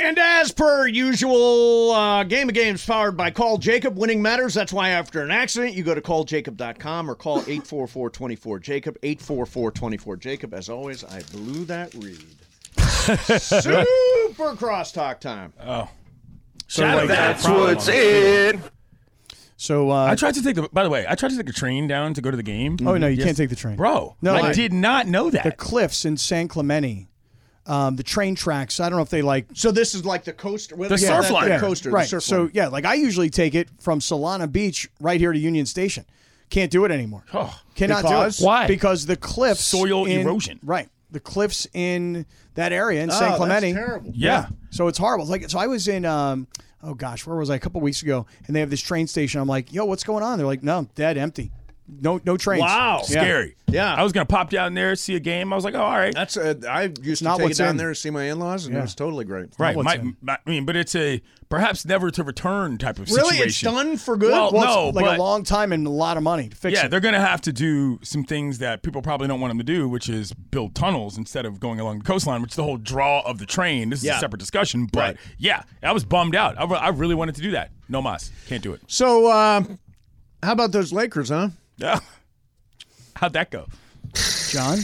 And as per usual, uh, Game of Games powered by Call Jacob. Winning matters. That's why after an accident, you go to calljacob.com or call 844-24-JACOB, 844-24-JACOB. As always, I blew that read. Super crosstalk time. Oh. Shadow like that's what's in. So uh, I tried to take the. By the way, I tried to take a train down to go to the game. Oh no, you Yes- can't take the train, bro. No, I like- did not know that. The cliffs in San Clemente, um, the train tracks. I don't know if they like So this is like the coaster. The surf line. The yeah, coaster. right? The surf so line. yeah, like I usually take it from Solana Beach right here to Union Station. Can't do it anymore. Oh, Cannot because? do it. Why? Because the cliffs, Soil in- erosion. Right. The cliffs in that area in Oh, San that's Clemente. terrible. yeah. So it's horrible. It's like so I was in um oh gosh, where was I? A couple weeks ago, and they have this train station. I'm like, yo, what's going on? They're like, no, dead, empty. No no trains. Wow. Scary. Yeah. I was gonna pop down there, see a game. I was like, oh, all right. That's uh, I used to not take it down in. there to see my in-laws, and Yeah. it was totally great. Right. My, my- I mean, but it's a perhaps never to return type of Really, situation. Really, it's done for good. Well, Well, no, it's like but a long time and a lot of money to fix yeah, it. they're gonna have to do some things that people probably don't want them to do, which is build tunnels instead of going along the coastline, which is the whole draw of the train. This is Yeah. a separate discussion, but Right. yeah, I was bummed out. I, I really wanted to do that. No mas, can't do it. So, uh, how about those Lakers, huh? Yeah. How'd that go? John.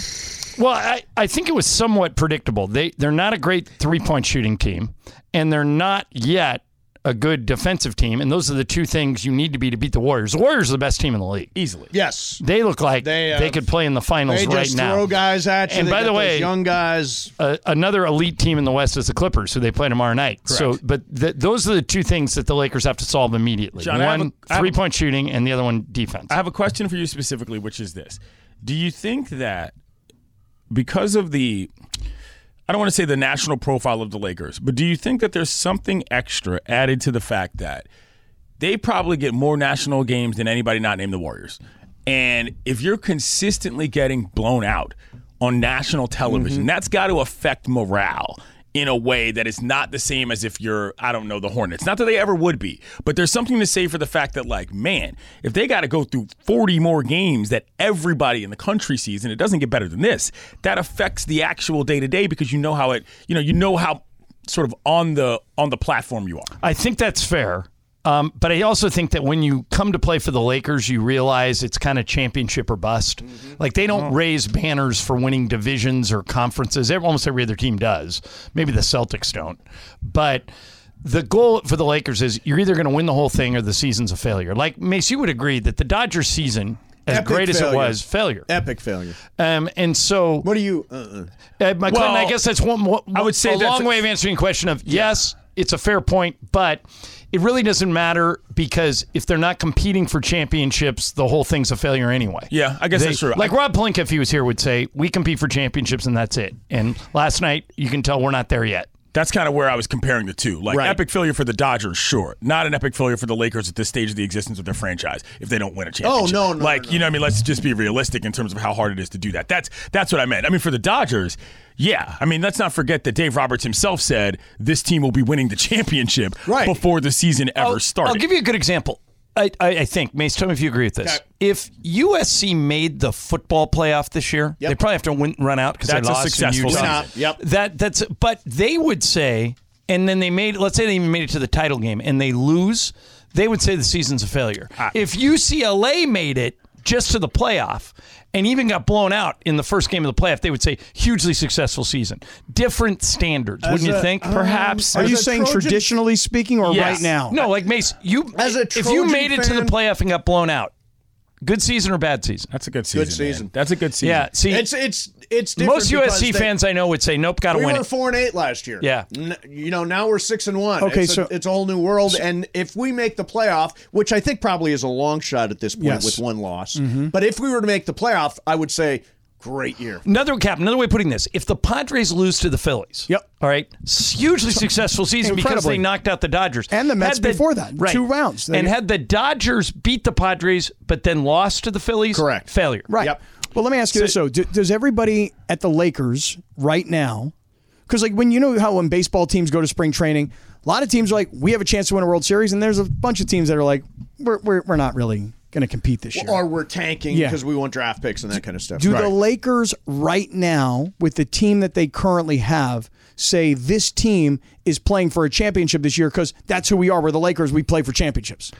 Well, I, I think it was somewhat predictable. They they're not a great three point shooting team, and they're not yet a good defensive team. And those are the two things you need to be to beat the Warriors. The Warriors are the best team in the league. Easily. Yes. They look like They, they, uh, could play in the finals They right just now. throw guys at you. And They by the way- young guys. uh, another elite team in the West is the Clippers, who they play tomorrow night. So, but th- those are the two things that the Lakers have to solve immediately. John, one a- I have a- three point shooting, and the other one defense. I have a question for you specifically, which is this: Do you think that because of the I don't want to say the national profile of the Lakers, but do you think that there's something extra added to the fact that they probably get more national games than anybody not named the Warriors? And if you're consistently getting blown out on national television, mm-hmm. that's got to affect morale in a way that is not the same as if you're, I don't know, the Hornets. Not that they ever would be, but there's something to say for the fact that, like, man, if they got to go through 40 more games that everybody in the country sees, and it doesn't get better than this, that affects the actual day to day because you know how it, you know, you know how sort of on the on the platform you are. I think that's fair. Um, but I also think that when you come to play for the Lakers, you realize it's kind of championship or bust. Like they don't raise banners for winning divisions or conferences. Almost every other team does. Maybe the Celtics don't. But the goal for the Lakers is you're either going to win the whole thing or the season's a failure. Like Mace, you would agree that the Dodgers season, as Epic great as it was, failure. Epic failure. Um, and so What do you? Uh-uh. uh, my Well, I guess that's one. one I would say a long way of answering the question of yes, it's a fair point, but it really doesn't matter because if they're not competing for championships, the whole thing's a failure anyway. Yeah, I guess They- that's true. Like I- Rob Pelinka, if he was here, would say we compete for championships and that's it. And last night, you can tell we're not there yet. That's kind of where I was comparing the two. Like Right. epic failure for the Dodgers, sure. Not an epic failure for the Lakers at this stage of the existence of their franchise if they don't win a oh, championship. no, no, Like, no, you know what I mean? Let's just be realistic in terms of how hard it is to do that. That's that's what I meant. I mean, for the Dodgers, yeah. I mean, let's not forget that Dave Roberts himself said this team will be winning the championship Right. before the season ever I'll, started. I'll give you a good example. I, I, I think, Mace, tell me if you agree with this. Okay. If USC made the football playoff this year, Yep. they probably have to win, run out because they That's a lost successful Utah. season. Yep. That that's but they would say, and then they made. Let's say they even made it to the title game and they lose. They would say the season's a failure. Ah. if UCLA made it just to the playoff and even got blown out in the first game of the playoff, they would say hugely successful season. Different standards, wouldn't you think? um, Perhaps. Are you saying Trojan- traditionally speaking or Yes. right now? No, like Mace, you As a if you made it to the playoff and got blown out, good season or bad season? That's a good season. man. season. That's a good season. Yeah. See, It's it's it's different most USC they- fans I know would say, "Nope, got to We win We were it." four and eight last year. Yeah. N- you know, now we're six and one. Okay, it's a, so- it's a whole new world. And if we make the playoff, which I think probably is a long shot at this point Yes. with one loss, mm-hmm. but if we were to make the playoff, I would say Great year. Another cap, another way of putting this: if the Padres lose to the Phillies, Yep. all right, s- hugely successful season because they knocked out the Dodgers And the Mets Had before that, two rounds. They- and had the Dodgers beat the Padres, but then lost to the Phillies, Correct. failure. Right. Yep. Well, let me ask you this though: Do, Does everybody at the Lakers right now? Because like when you know how when baseball teams go to spring training, a lot of teams are like, we have a chance to win a World Series, and there's a bunch of teams that are like, we're we're, we're not really going to compete this year. Or we're tanking Yeah. because we want draft picks and that kind of stuff. Do Right. the Lakers right now, with the team that they currently have, say this team is playing for a championship this year because that's who we are? We're the Lakers. We play for championships.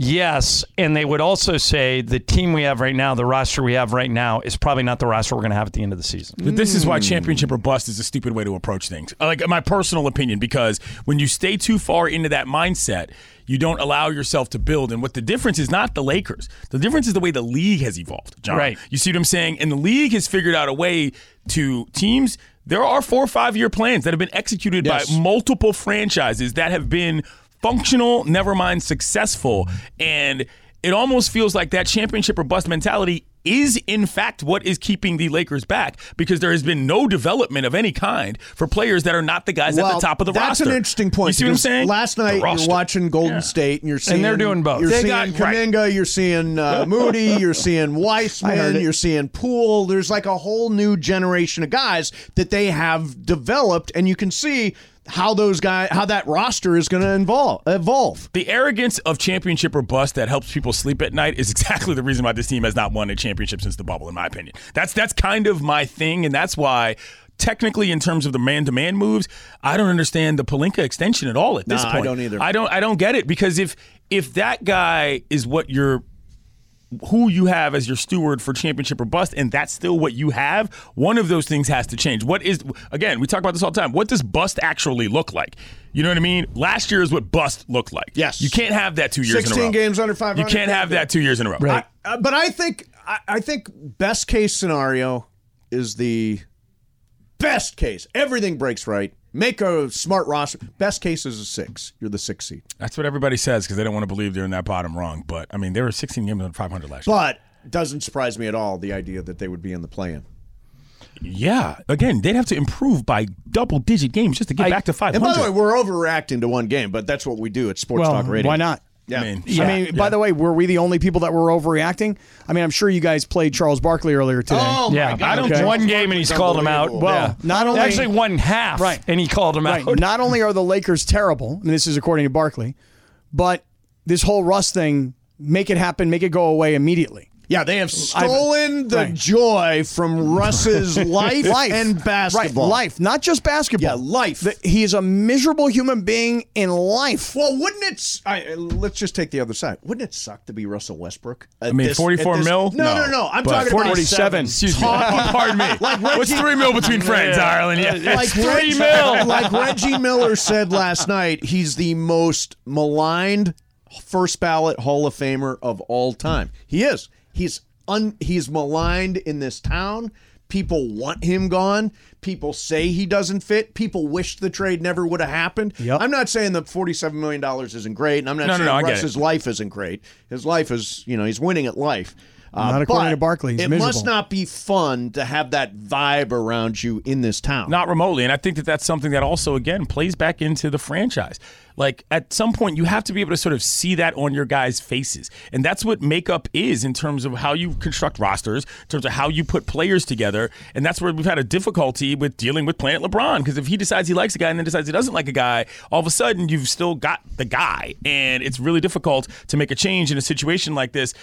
Yes, and they would also say the team we have right now, the roster we have right now, is probably not the roster we're going to have at the end of the season. But This is why championship or bust is a stupid way to approach things. Like my personal opinion, because when you stay too far into that mindset, you don't allow yourself to build. And what the difference is not the Lakers. The difference is the way the league has evolved, John. Right. You see what I'm saying? And the league has figured out a way to teams. There are four or five year plans that have been executed Yes. by multiple franchises that have been functional, never mind successful. And it almost feels like that championship or bust mentality is in fact what is keeping the Lakers back because there has been no development of any kind for players that are not the guys at the top of the that's roster. That's an interesting point. You see what I'm saying? Last night you're watching Golden Yeah. State, and you're seeing they're doing both. You're They seeing got- right. Kuminga, you're seeing uh, Moody, you're seeing Wiseman, you're seeing Poole. There's like a whole new generation of guys that they have developed, and you can see how those guys, how that roster is going to evolve. Evolve. The arrogance of championship or bust that helps people sleep at night is exactly the reason why this team has not won a championship since the bubble, in my opinion. That's that's kind of my thing, and that's why. Technically, in terms of the man-to-man moves, I don't understand the Pelinka extension at all at this Nah, I don't either. I don't. I don't get it because if if that guy is what you're who you have as your steward for championship or bust, and that's still what you have, one of those things has to change. What is, again, we talk about this all the time. What does bust actually look like? You know what I mean? Last year is what bust looked like. Yes. You can't have that two years in a 16 row. games under 500. You can't have that two years in a row. Right. Uh, but I think I, I think best case scenario is the best case. Everything breaks right. Make a smart roster. Best case is a six. You're the sixth seed. That's what everybody says because they don't want to believe they're in that bottom rung. But, I mean, there were 16 games under 500 last year. But doesn't surprise me at all the idea that they would be in the play-in. Yeah. Again, they'd have to improve by double digit games just to get back to 500. And by the way, we're overreacting to one game, but that's what we do at Sports Well, Talk Radio. why not? Yeah. I mean, I mean, by the way, were we the only people that were overreacting? I mean, I'm sure you guys played Charles Barkley earlier today. Oh, yeah, my God. I don't Okay. one game and he's called him out. Unbelievable. Well, not only actually one half, Right. And he called him Right. out. Not only are the Lakers terrible, and this is according to Barkley, but this whole Russ thing, make it happen, make it go away immediately. Yeah, they have stolen the Right. joy from Russ's life, Life and basketball. right? Life, not just basketball. Yeah, life. The- he is a miserable human being in life. Well, wouldn't it? s- I, uh, let's just take the other side. Wouldn't it suck to be Russell Westbrook? I I mean, 44 mil? No, no, no. I'm But talking about 47. Excuse me. Pardon me. What's three mil between friends, Ireland? Yeah. Uh, like three Reggie, mil. like Reggie Miller said last night, he's the most maligned first ballot Hall of Famer of all time. He is. He's un, he's maligned in this town. People want him gone. People say he doesn't fit. People wish the trade never would have happened. Yep. I'm not saying the forty-seven million dollars isn't great, and I'm not No, no, saying no, get Russ's life isn't great. His life is, you know, he's winning at life. Uh, Not according to Barkley. He's it miserable. must not be fun to have that vibe around you in this town. Not remotely. And I think that that's something that also, again, plays back into the franchise. Like at some point, you have to be able to sort of see that on your guys' faces. And that's what makeup is in terms of how you construct rosters, in terms of how you put players together. And that's where we've had a difficulty with dealing with Planet LeBron. Because if he decides he likes a guy and then decides he doesn't like a guy, all of a sudden you've still got the guy. And it's really difficult to make a change in a situation like this.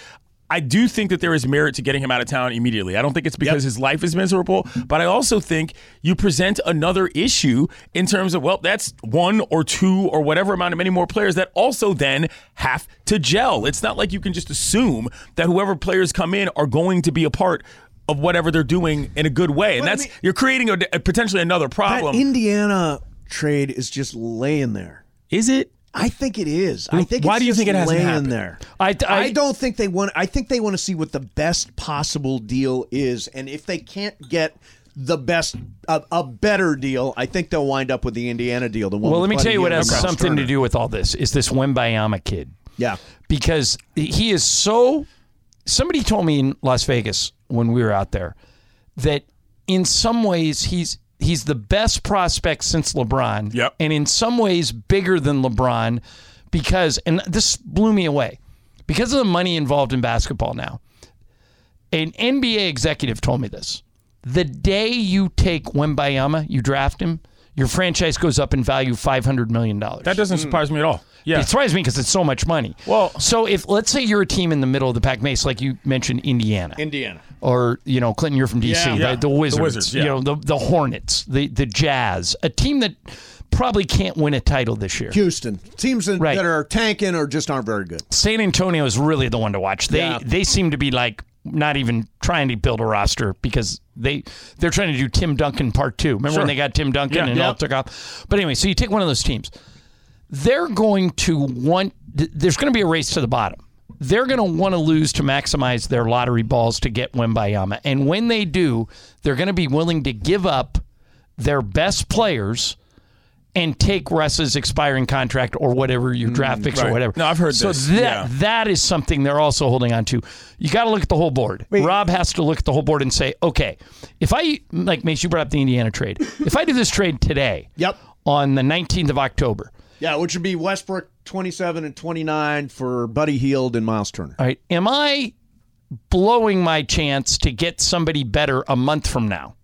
I do think that there is merit to getting him out of town immediately. I don't think it's because his life is miserable, but I also think you present another issue in terms of, well, that's one or two or whatever amount of many more players that also then have to gel. It's not like you can just assume that whoever players come in are going to be a part of whatever they're doing in a good way. And But I that's, mean- you're creating a, a potentially another that problem. Indiana trade is just laying there. is it? I think it is. I think. Why it's do you just think it hasn't laying happened? there? I- I- I don't think they want. I think they want to see what the best possible deal is, and if they can't get the best, a, a better deal, I think they'll wind up with the Indiana deal. The one. Well, let me tell you what has and Miles something to do with all this is this Wembanyama kid. Yeah. because he is so. Somebody told me in Las Vegas when we were out there that in some ways he's he's the best prospect since LeBron. Yep. And in some ways bigger than LeBron because and this blew me away. Because of the money involved in basketball now. An NBA executive told me this. The day you take Wembanyama, you draft him, your franchise goes up in value five hundred million dollars. That doesn't mm. surprise me at all. Yeah. It surprises me because it's so much money. Well- so if let's say you're a team in the middle of the pack mace, like you mentioned, Indiana, Indiana. Or you know, Clinton, you're from DC, Yeah. the, Yeah. the The Wizards, Wizards, yeah. you know, the the Hornets, the the Jazz, a team that probably can't win a title this year. Houston. Teams that, Right. that are tanking or just aren't very good. San Antonio is really the one to watch. They Yeah. they seem to be like not even trying to build a roster because they they're trying to do Tim Duncan part two. Remember when they got Tim Duncan Yeah. and Yeah. all took off? But anyway, so you take one of those teams. They're going to want. There's going to be a race to the bottom. They're going to want to lose to maximize their lottery balls to get Wembanyama, and when they do, they're going to be willing to give up their best players and take Russ's expiring contract or whatever your mm, draft picks or whatever. No, I've heard so this, that yeah. that is something they're also holding on to. You got to look at the whole board. Rob has to look at the whole board and say, okay, if I like Mace, you brought up the Indiana trade. if I do this trade today, Yep. on the 19th of October, Yeah, which would be Westbrook 27 and 29 for Buddy Hield and Miles Turner. all right, am I blowing my chance to get somebody better a month from now?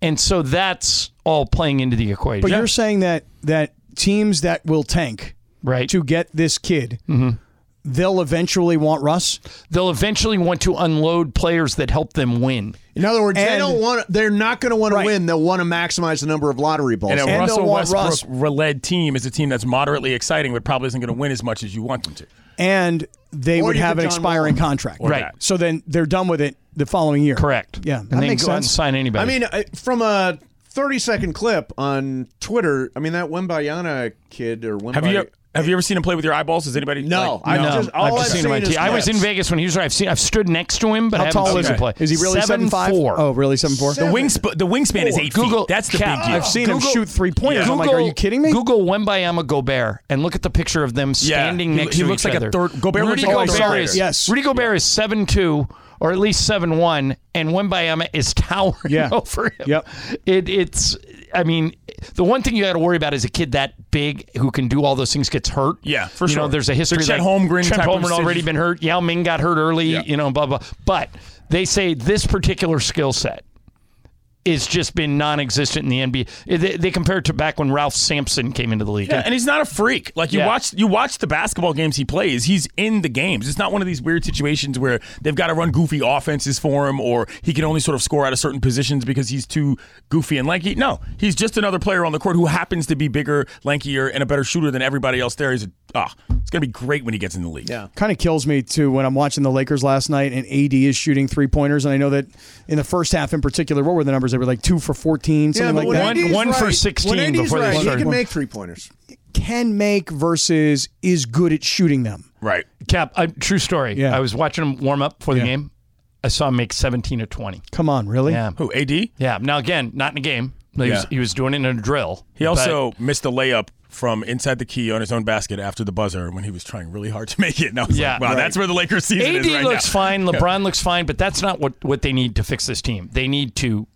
And so that's all playing into the equation. But you're saying that that teams that will tank right. to get this kid, Mm-hmm. They'll eventually want Russ. They'll eventually want to unload players that help them win. In other words, they don't want. They're not going to want Right. to win. They'll want to maximize the number of lottery balls. And a And Russell they'll Westbrook Russ. led team is a team that's moderately exciting, but probably isn't going to win as much as you want them to. and they Or would have an John expiring Wall. contract. Or Right. that. So then they're done with it the following year. Correct. Yeah, and that then makes go out and sign anybody. I mean, uh, from a 30 second clip on Twitter, I mean that Wembayana kid or Wembayana. Have you have you ever seen him play with your eyeballs? Has anybody? No, like, I've no, just- all I've I've just seen him is I was in. Vegas when he was. I've seen. I've stood next to him, but I How haven't tall seen is he? play. Is he really seven five? four. Oh, really seven four? the wingsp- the wingspan is eight Google feet. That's the Kap- big deal. I've seen him shoot three pointers. Yeah. I'm like, are you kidding me? Google Wembanyama Gobert and look at the picture of them standing He- next he to looks each like a other. third- Gobert looks Rudy like a Gobert third is. Yes. Rudy Gobert is seven two or at least seven one, and Wembanyama is towering Yeah. over him. Yep. It, it's. I mean, the one thing you got to worry about is a kid that big who can do all those things gets hurt. Yeah, for sure. you know, there's a history. The Chet like Holmgren Chet Holmgren already been hurt. Yao Ming got hurt early. Yeah. You know, blah blah. But they say this particular skill set is just been non-existent in the NBA. They, they compare it to back when Ralph Sampson came into the league. Yeah, and he's not a freak. Like you Yeah. watch, you watch the basketball games he plays. He's in the games. It's not one of these weird situations where they've got to run goofy offenses for him, or he can only sort of score out of certain positions because he's too goofy and lanky. No, he's just another player on the court who happens to be bigger, lankier, and a better shooter than everybody else there. He's a, ah, it's gonna be great when he gets in the league. Yeah. kind of kills me too when I'm watching the Lakers last night and AD is shooting three pointers, and I know that in the first half in particular, what were the numbers? They were like two for fourteen, something like that. One- AD's one for 16 when AD's before they right, started. He can make three pointers. Can make versus is good at shooting them. Right. Kap, uh, true story. Yeah. I was watching him warm up for the Yeah. game. I saw him make 17 or 20. Come on, really? Yeah. Who? AD? Yeah. Now, again, not in a game. He, was, Yeah. he was doing it in a drill. He also missed a layup from inside the key on his own basket after the buzzer when he was trying really hard to make it. And I was Yeah. like, wow, Right. that's where the Lakers season AD is right looks now. fine. LeBron looks fine, but that's not what, what they need to fix this team. They need to.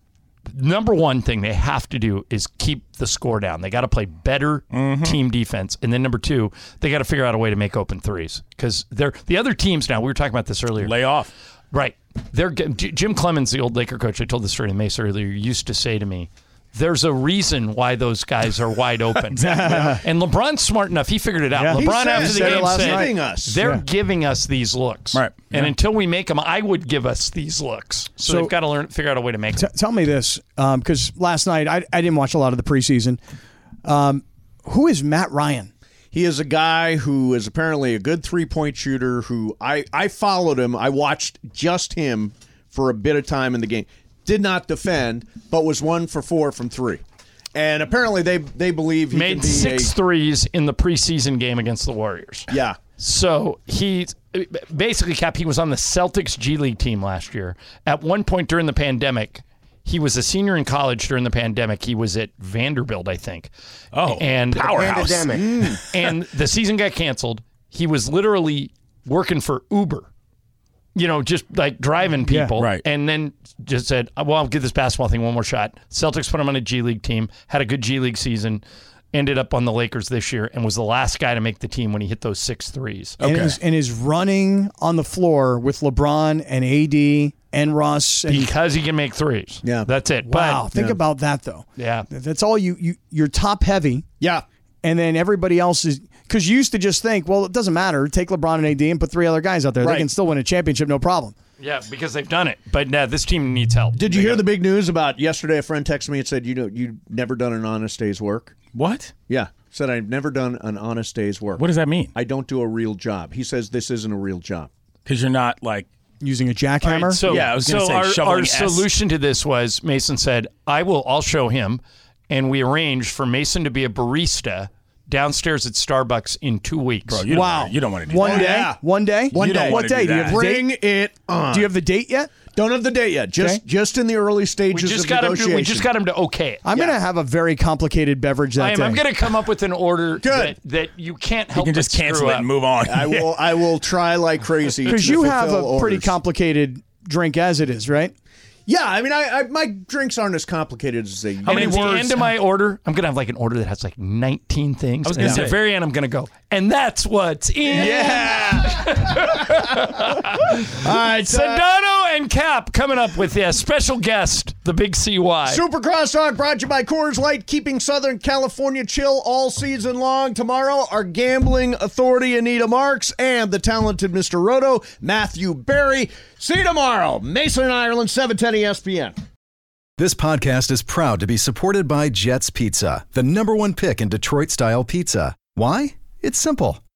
Number one thing they have to do is keep the score down. They got to play better Mm-hmm. team defense, and then number two, they got to figure out a way to make open threes because they're the other teams now. We were talking about this earlier. Lay off. Right. They're Jim Cleamons, the old Laker coach. I told this story to Mace earlier. Used to say to me, "There's a reason why those guys are wide open." and LeBron's smart enough; he figured it out. Yeah. LeBron said- after the said game said. Giving us. "They're Yeah. giving us these looks, Right. And Yeah. until we make them, I would give us these looks. So, So- they've got to learn, figure out a way to make T- them. tell me this, because last night I, I didn't watch a lot of the preseason. Um, who is Matt Ryan? He is a guy who is apparently a good three point shooter. Who I I followed him. I watched just him for a bit of time in the game. Did not defend, but was one for four from three. And apparently they they believe he can Made be six a, threes in the preseason game against the Warriors. yeah. So he basically, Kap, he was on the Celtics G League team last year. At one point during the pandemic, he was a senior in college during the pandemic. He was at Vanderbilt, I think. Oh, and powerhouse. and the season got canceled. He was literally working for Uber you know, just like driving people. Right. And then just said, oh, well, I'll give this basketball thing one more shot. Celtics put him on a G League team, had a good G League season, ended up on the Lakers this year, and was the last guy to make the team when he hit those six threes. and, Okay. is, and is running on the floor with LeBron and AD and Russ. And Because he can make threes. Yeah. That's it. wow, But think about that though. yeah. That's all you you you're top heavy, Yeah. and then everybody else is because you used to just think, well, it doesn't matter. Take LeBron and AD and put three other guys out there. Right. They can still win a championship, no problem. Yeah, because they've done it. But nah, this team needs help. Did you hear the big news about yesterday? A friend texted me and said, "You know, you've never done an honest day's work." What? Yeah, said I've never done an honest day's work. What does that mean? I don't do a real job. He says this isn't a real job. Because you're not like Using a jackhammer. So, Yeah, I was gonna so say our, our solution to this was Mason said, I will, I'll show him. And we arranged for Mason to be a barista downstairs at Starbucks in two weeks. bro. You don't wow, Wanna, you don't want to do one that. day. Yeah. One day. One You day. What day? do Do you have that. the date? Bring it on. Do you have the date yet? Don't have the date yet. Just Okay. just in the early we stages just of got him. To, we just got him to okay it. I'm gonna have a very complicated beverage that I am. day. I'm going to come up with an order Good. that, that you can't You can but just cancel screw it up. and move on. I will. I will try like crazy because you have a fulfill pretty complicated drink as it is, right? Yeah, I mean, I, I my drinks aren't as complicated as they. And at the end of my order, I'm gonna have like an order that has like 19 things. I was gonna at the very end, I'm gonna go, and that's what's in. Yeah. All right. uh, Sedano and Cap coming up with a special guest, the Big CY. Super Crosstalk brought to you by Coors Light, keeping Southern California chill all season long. Tomorrow, our gambling authority, Anita Marks, and the talented Mr. Roto, Matthew Barry. See you tomorrow. Mason, Ireland, 710 ESPN. This podcast is proud to be supported by Jets Pizza, the number one pick in Detroit style pizza. Why? It's simple.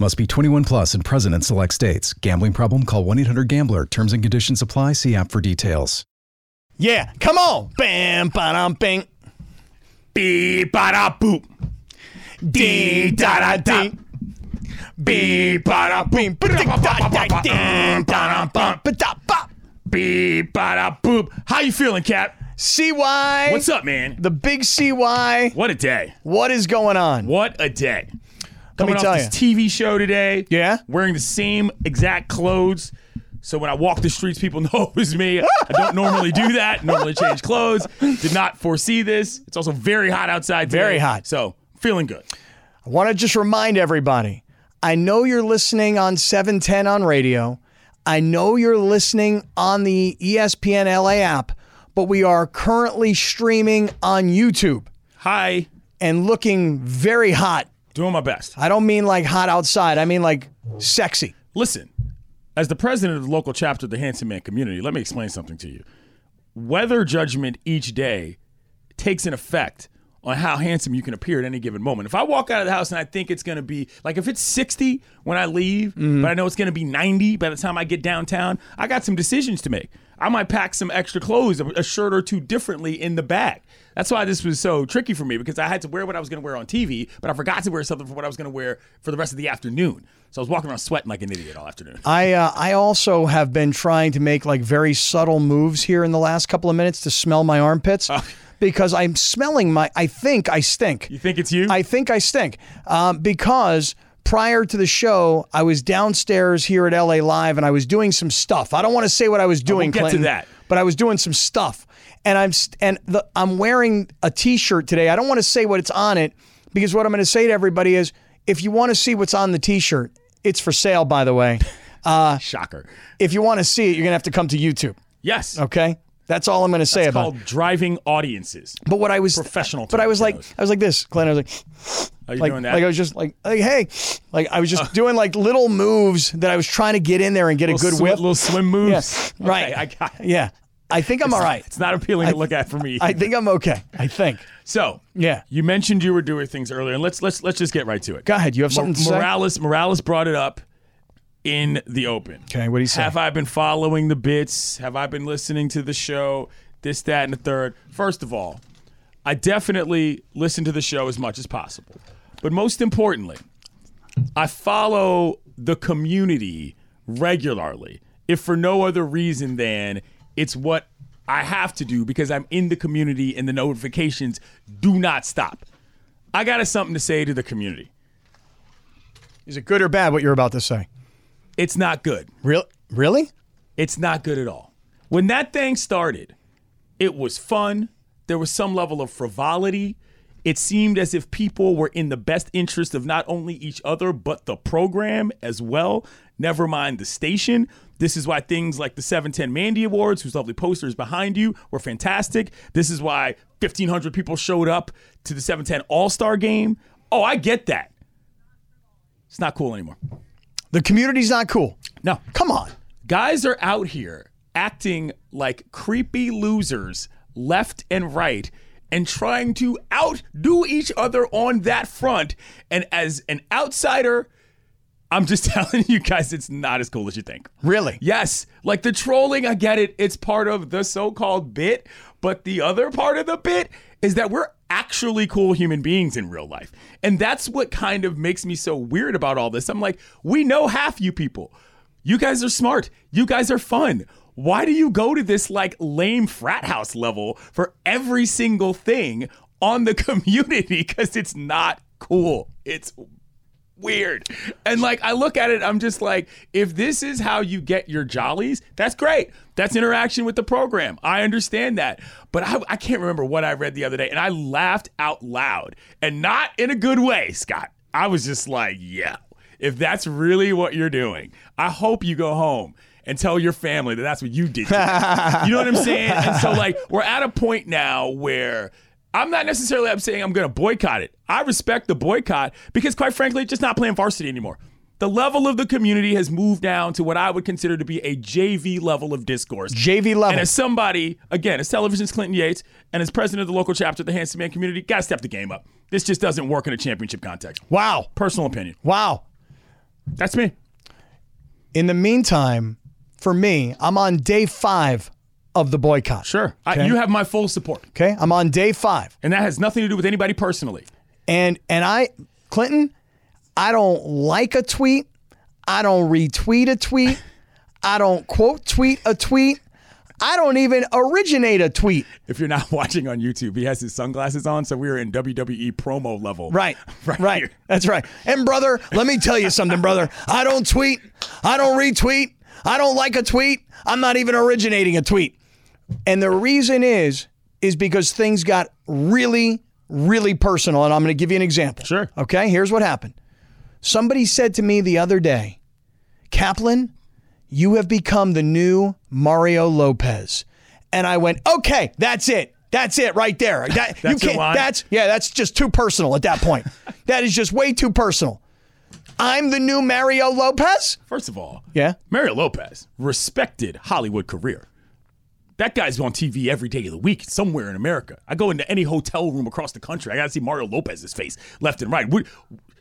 Must be 21 plus and present in select states. Gambling problem? Call 1 800 Gambler. Terms and conditions apply. See app for details. Yeah, come on. Bam, ba-dum, bing. Beep, ba da boop. Dee da da da. Beep, ba da boop. Beep, ba da boop. How you feeling, Kap? CY. What's up, man? The big CY. What a day. What is going on? What a day. Let me Coming off tell this TV show today. Yeah? Wearing the same exact clothes. So when I walk the streets, people know it was me. I don't normally do that. Normally change clothes. Did not foresee this. It's also very hot outside. Today, Very hot. So feeling good. I want to just remind everybody I know you're listening on 710 on radio. I know you're listening on the ESPN LA app, but we are currently streaming on YouTube Hi. and looking very hot. Doing my best. I don't mean like hot outside, I mean like sexy. Listen, as the president of the local chapter of the Handsome Man community, let me explain something to you. Weather judgment each day takes an effect on how handsome you can appear at any given moment. If I walk out of the house and I think it's going to be like if it's 60 when I leave, mm-hmm. but I know it's going to be 90 by the time I get downtown, I got some decisions to make. I might pack some extra clothes, a shirt or two differently in the bag. That's why this was so tricky for me because I had to wear what I was going to wear on TV, but I forgot to wear something for what I was going to wear for the rest of the afternoon. So I was walking around sweating like an idiot all afternoon. I uh, I also have been trying to make like very subtle moves here in the last couple of minutes to smell my armpits because I'm smelling my I think I stink. You think it's you? I think I stink um, because prior to the show, I was downstairs here at LA Live and I was doing some stuff. I don't want to say what I was oh, doing, get to that. but I was doing some stuff, and I'm st- and the, I'm wearing a T-shirt today. I don't want to say what it's on it because what I'm going to say to everybody is, if you want to see what's on the T-shirt, it's for sale, by the way. Uh, Shocker. If you want to see it, you're going to have to come to YouTube. Yes. Okay. That's all I'm going to say It's about. called driving audiences. But what I was Professional But I was like. I was like this, Glenn. I was like, Are you like, doing that? like I was just like, like, hey, like I was just uh. doing like little moves that I was trying to get in there and get a good swim, whip. little swim moves. Yeah, right. Okay, I got it. Yeah, I think I'm all right. It's not appealing to look at for me. I think I'm okay. I think. so Yeah. you mentioned you were doing things earlier, and let's let's let's just get right to it. Go ahead. You have something to say? Morales Morales brought it up in the open. Okay, what do you say? Have I been following the bits? Have I been listening to the show? This, that, and the third. First of all, I definitely listen to the show as much as possible. But most importantly, I follow the community regularly, if for no other reason than it's what I have to do because I'm in the community and the notifications do not stop. I got something to say to the community. Is it good or bad what you're about to say? It's not good. Real? Really? It's not good at all. When that thing started, it was fun. There was some level of frivolity. It seemed as if people were in the best interest of not only each other, but the program as well. Never mind the station. This is why things like the 710 Mandy Awards, whose lovely posters behind you, were fantastic. This is why 1,500 people showed up to the 710 All Star game. Oh, I get that. It's not cool anymore. The community's not cool. No. Come on. Guys are out here acting like creepy losers left and right and trying to outdo each other on that front. And as an outsider, I'm just telling you guys, it's not as cool as you think. Really? Yes, like the trolling, I get it. It's part of the so called bit. But the other part of the bit is that we're actually cool human beings in real life. And that's what kind of makes me so weird about all this. I'm like, we know half you people. You guys are smart. You guys are fun. Why do you go to this like lame frat house level for every single thing on the community? Because it's not cool. It's weird. And like I look at it, I'm just like, if this is how you get your jollies, that's great. That's interaction with the program. I understand that. But I, I can't remember what I read the other day, and I laughed out loud. And not in a good way, Scott. I was just like, yeah, if that's really what you're doing, I hope you go home and tell your family that that's what you did. you know what I'm saying? And so like we're at a point now where I'm not necessarily I'm saying I'm going to boycott it. I respect the boycott because quite frankly, just not playing varsity anymore. The level of the community has moved down to what I would consider to be a JV level of discourse. JV level. And as somebody, again, as television's Clinton Yates and as president of the local chapter of the Handsome Man community, got to step the game up. This just doesn't work in a championship context. Wow. Personal opinion. Wow. That's me. In the meantime, for me, I'm on day five of the boycott. Sure. I, you have my full support. Okay. I'm on day five. And that has nothing to do with anybody personally. And and I Clinton, I don't like a tweet. I don't retweet a tweet. I don't quote tweet a tweet. I don't even originate a tweet. If you're not watching on YouTube, he has his sunglasses on, so we are in WWE promo level. Right. Right Right. That's right. And brother, let me tell you something, brother. I don't tweet. I don't retweet. I don't like a tweet. I'm not even originating a tweet. And the reason is is because things got really really personal and I'm going to give you an example. Sure. Okay? Here's what happened. Somebody said to me the other day, "Kaplan, you have become the new Mario Lopez." And I went, "Okay, that's it. That's it right there. That, That's you can't that's yeah, that's just too personal at that point. that is just way too personal. I'm the new Mario Lopez? First of all, Yeah. Mario Lopez, respected Hollywood career. That guy's on TV every day of the week somewhere in America. I go into any hotel room across the country. I got to see Mario Lopez's face left and right.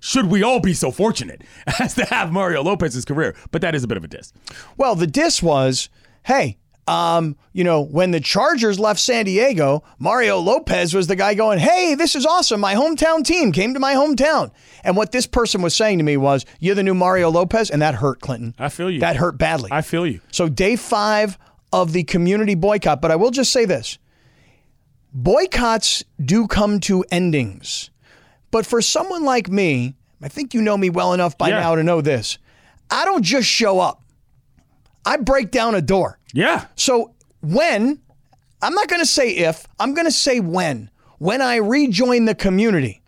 Should we all be so fortunate as to have Mario Lopez's career? But that is a bit of a diss. Well, the diss was, hey, um, you know, when the Chargers left San Diego, Mario Lopez was the guy going, "Hey, this is awesome. My hometown team came to my hometown." And what this person was saying to me was, "You're the new Mario Lopez," and that hurt Clinton. I feel you. That hurt badly. I feel you. So day five of the community boycott. But I will just say this: boycotts do come to endings. But for someone like me, I think you know me well enough by Yeah. now to know this. I don't just show up. I break down a door. Yeah. So when, I'm not going to say if, I'm going to say when. When I rejoin the community,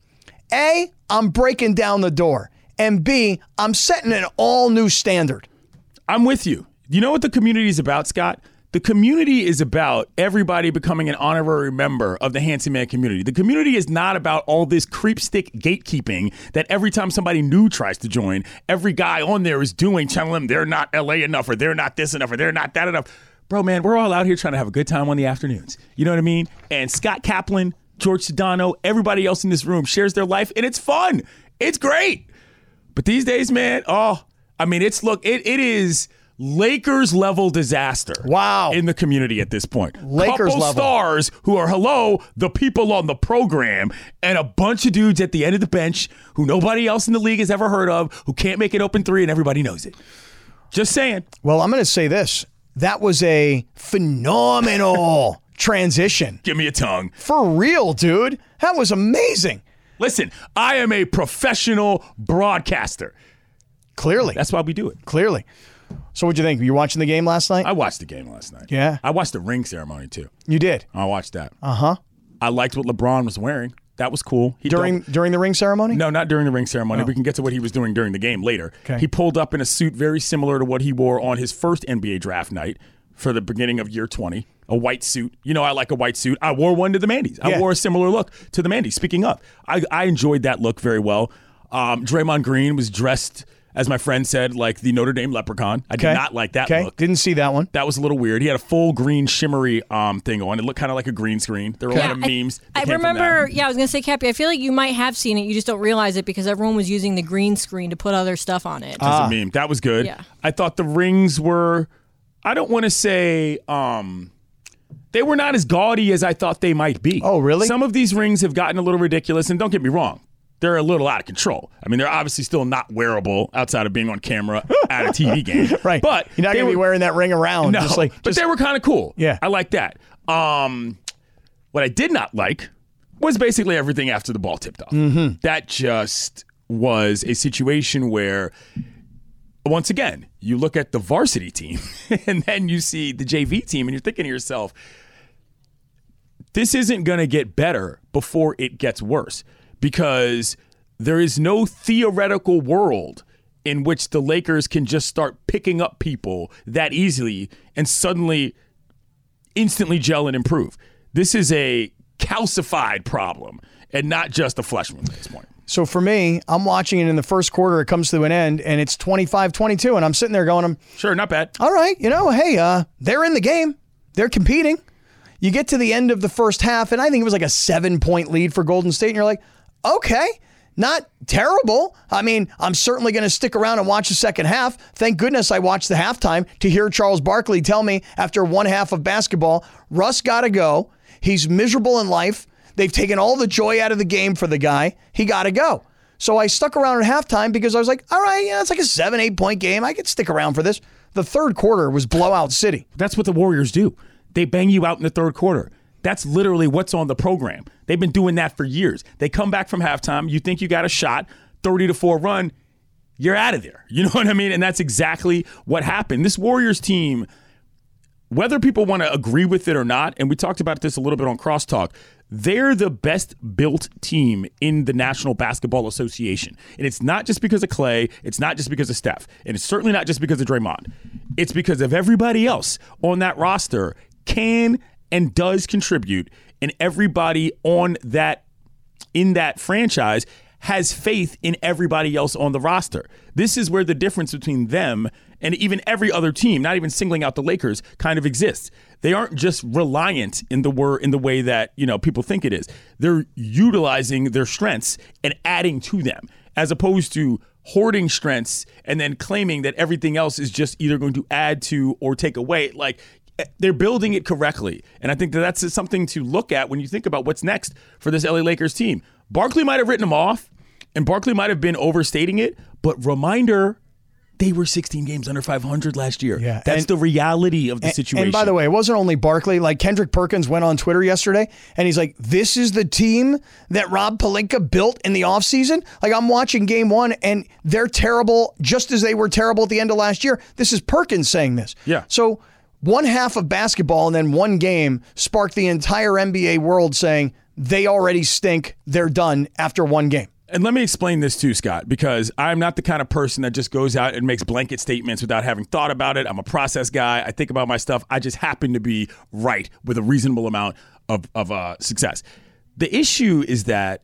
A, I'm breaking down the door. And B, I'm setting an all new standard. I'm with you. You know what the community is about, Scott? The community is about everybody becoming an honorary member of the Handsome Man community. The community is not about all this creepstick gatekeeping that every time somebody new tries to join, every guy on there is doing, telling them they're not LA enough or they're not this enough or they're not that enough. Bro, man, we're all out here trying to have a good time on the afternoons. You know what I mean? And Scott Kaplan, George Sedano, everybody else in this room shares their life and it's fun. It's great. But these days, man, oh, I mean, it's look, it, it is Lakers level disaster. Wow. In the community at this point. Lakers Couple level. stars who are hello, the people on the program, and a bunch of dudes at the end of the bench who nobody else in the league has ever heard of, who can't make an open three, and everybody knows it. Just saying. Well, I'm going to say this. That was a phenomenal transition. Give me a tongue. For real, dude. That was amazing. Listen, I am a professional broadcaster. Clearly. That's why we do it. Clearly. So what'd you think? Were you watching the game last night? I watched the game last night. Yeah. I watched the ring ceremony too. you did. I watched that. Uh huh. I liked what LeBron was wearing. That was cool. He During during the ring ceremony? No, not during the ring ceremony. We can get to what he was doing during the game later. Okay. He pulled up in a suit very similar to what he wore on his first NBA draft night for the beginning of year 20. A white suit. You know, I like a white suit. I wore one to the Mandy's. I Yeah. wore a similar look to the Mandy's. Speaking of, I, I enjoyed that look very well. Um, Draymond Green was dressed, as my friend said, like the Notre Dame leprechaun. I Okay. did not like that Okay. look. Didn't see that one. That was a little weird. He had a full green shimmery um, thing on. It looked kind of like a green screen. There were a lot of I- memes. that I, came from that. remember, yeah, I was gonna say, Kappy. I feel like you might have seen it. You just don't realize it because everyone was using the green screen to put other stuff on it. as a meme. That was good. Yeah. I thought the rings were. I don't want to say. um they were not as gaudy as I thought they might be. Oh, really? Some of these rings have gotten a little ridiculous, and don't get me wrong, they're a little out of control. I mean, they're obviously still not wearable outside of being on camera at a TV game. Right. But you're not going to be wearing that ring around. no, Just like, but just, they were kind of cool. Yeah. I like that. Um, what I did not like was basically everything after the ball tipped off. Mm-hmm. That just was a situation where, once again, you look at the varsity team and then you see the JV team, and you're thinking to yourself, this isn't going to get better before it gets worse because there is no theoretical world in which the Lakers can just start picking up people that easily and suddenly instantly gel and improve. This is a calcified problem and not just a flesh wound at this point. So for me, I'm watching it in the first quarter. It comes to an end, and it's 25-22, and I'm sitting there going, "I'm Sure, not bad. all right. You know, hey, uh, they're in the game. They're competing. You get to the end of the first half, and I think it was like a seven point lead for Golden State, and you're like, okay, not terrible. I mean, I'm certainly going to stick around and watch the second half. Thank goodness I watched the halftime to hear Charles Barkley tell me after one half of basketball, Russ got to go. He's miserable in life. They've taken all the joy out of the game for the guy. He got to go. So I stuck around at halftime because I was like, all right, yeah, it's like a seven, eight point game. I could stick around for this. The third quarter was blowout city. That's what the Warriors do. They bang you out in the third quarter. That's literally what's on the program. They've been doing that for years. They come back from halftime. You think you got a shot, 30 to 4 run, you're out of there. You know what I mean? And that's exactly what happened. This Warriors team, whether people want to agree with it or not, and we talked about this a little bit on Crosstalk, they're the best built team in the National Basketball Association. And it's not just because of Clay, it's not just because of Steph, and it's certainly not just because of Draymond. It's because of everybody else on that roster can and does contribute, and everybody on that in that franchise has faith in everybody else on the roster. This is where the difference between them and even every other team, not even singling out the Lakers, kind of exists. They aren't just reliant in the wor- in the way that, you know, people think it is. They're utilizing their strengths and adding to them as opposed to hoarding strengths and then claiming that everything else is just either going to add to or take away. Like they're building it correctly. And I think that that's something to look at when you think about what's next for this LA Lakers team. Barkley might have written them off, and Barkley might have been overstating it, but reminder, they were 16 games under 500 last year. Yeah, That's and- the reality of the And- situation. And by the way, it wasn't only Barkley. Like Kendrick Perkins went on Twitter yesterday and he's like, This is the team that Rob Pelinka built in the offseason. Like I'm watching game one and they're terrible just as they were terrible at the end of last year. This is Perkins saying this. Yeah. So one half of basketball and then one game sparked the entire NBA world saying they already stink. They're done after one game. And let me explain this too, Scott, because I'm not the kind of person that just goes out and makes blanket statements without having thought about it. I'm a process guy. I think about my stuff. I just happen to be right with a reasonable amount of, of uh, success. The issue is that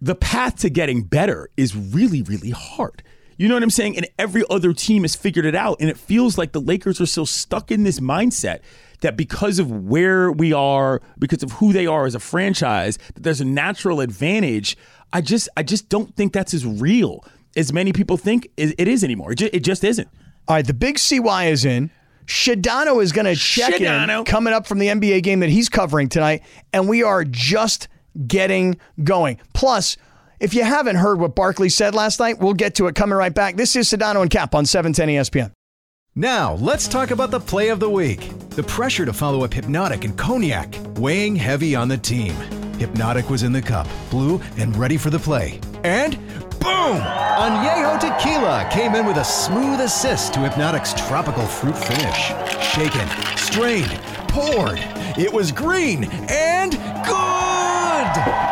the path to getting better is really, really hard. You know what I'm saying? And every other team has figured it out. And it feels like the Lakers are still stuck in this mindset that because of where we are, because of who they are as a franchise, that there's a natural advantage. I just I just don't think that's as real as many people think it is anymore. It just, it just isn't. All right, the big CY is in. Sedano is going to check in coming up from the NBA game that he's covering tonight, and we are just getting going. Plus, if you haven't heard what Barkley said last night, we'll get to it coming right back. This is Sedano and Kap on E 710 ESPN. Now, let's talk about the play of the week. The pressure to follow up Hypnotic and Cognac, weighing heavy on the team. Hypnotic was in the cup, blue, and ready for the play. And boom! Añejo Tequila came in with a smooth assist to Hypnotic's tropical fruit finish. Shaken, strained, poured. It was green and good!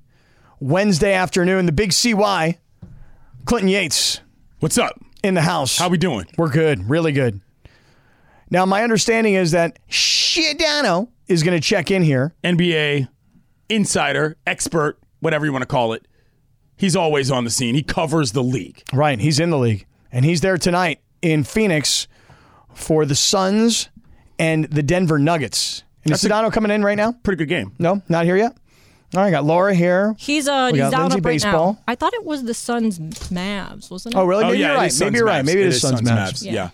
Wednesday afternoon. The big CY, Clinton Yates What's up? in the house. How we doing? We're good, really good. Now, my understanding is that Sedano is going to check in here. NBA insider, expert, whatever you want to call it. He's always on the scene. He covers the league. Right, he's in the league, and he's there tonight in Phoenix for the Suns and the Denver Nuggets. And is That's Sedano coming in right now? Pretty good game. No, not here yet. All right, got Laura here. He's uh We he's got down Lindsay up right baseball. now. I thought it was the Suns Mavs, wasn't it? Oh, really? Oh Maybe yeah, you're it right. is Maybe Suns you're right. Mavs. Maybe it is Suns Mavs. Yeah. Yeah.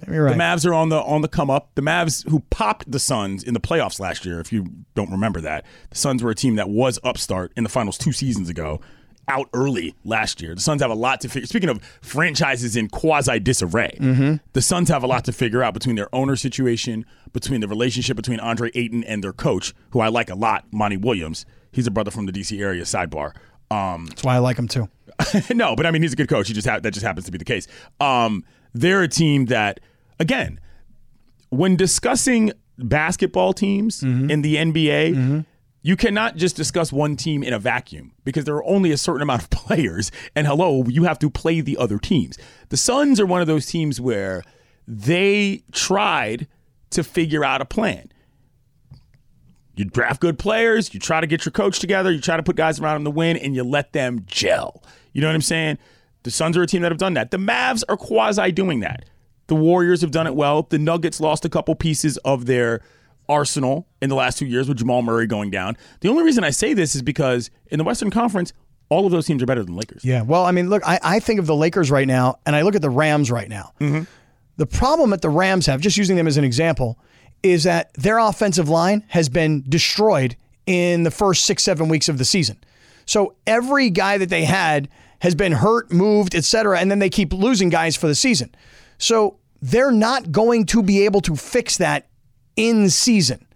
Maybe you're right. The Mavs are on the on the come up. The Mavs who popped the Suns in the playoffs last year, if you don't remember that. The Suns were a team that was upstart in the finals two seasons ago, out early last year. The Suns have a lot to figure. Speaking of franchises in quasi disarray, Mm-hmm. the Suns have a lot to figure out between their owner situation, between the relationship between Andre Ayton and their coach, who I like a lot, Monty Williams. He's a brother from the DC area. Sidebar. Um, That's why I like him too. no, but I mean he's a good coach. He just ha- that just happens to be the case. Um, they're a team that, again, when discussing basketball teams in the NBA, you cannot just discuss one team in a vacuum because there are only a certain amount of players. And hello, you have to play the other teams. The Suns are one of those teams where they tried to figure out a plan. You draft good players, you try to get your coach together, you try to put guys around him to win, and you let them gel. You know what I'm saying? The Suns are a team that have done that. The Mavs are quasi doing that. The Warriors have done it well. The Nuggets lost a couple pieces of their arsenal in the last two years with Jamal Murray going down. The only reason I say this is because in the Western Conference, all of those teams are better than Lakers. Yeah. Well, I mean, look, I, I think of the Lakers right now, and I look at the Rams right now. Mm-hmm. The problem that the Rams have, just using them as an example, is that their offensive line has been destroyed in the first six, seven weeks of the season. So every guy that they had has been hurt, moved, et cetera, and then they keep losing guys for the season. So they're not going to be able to fix that in season.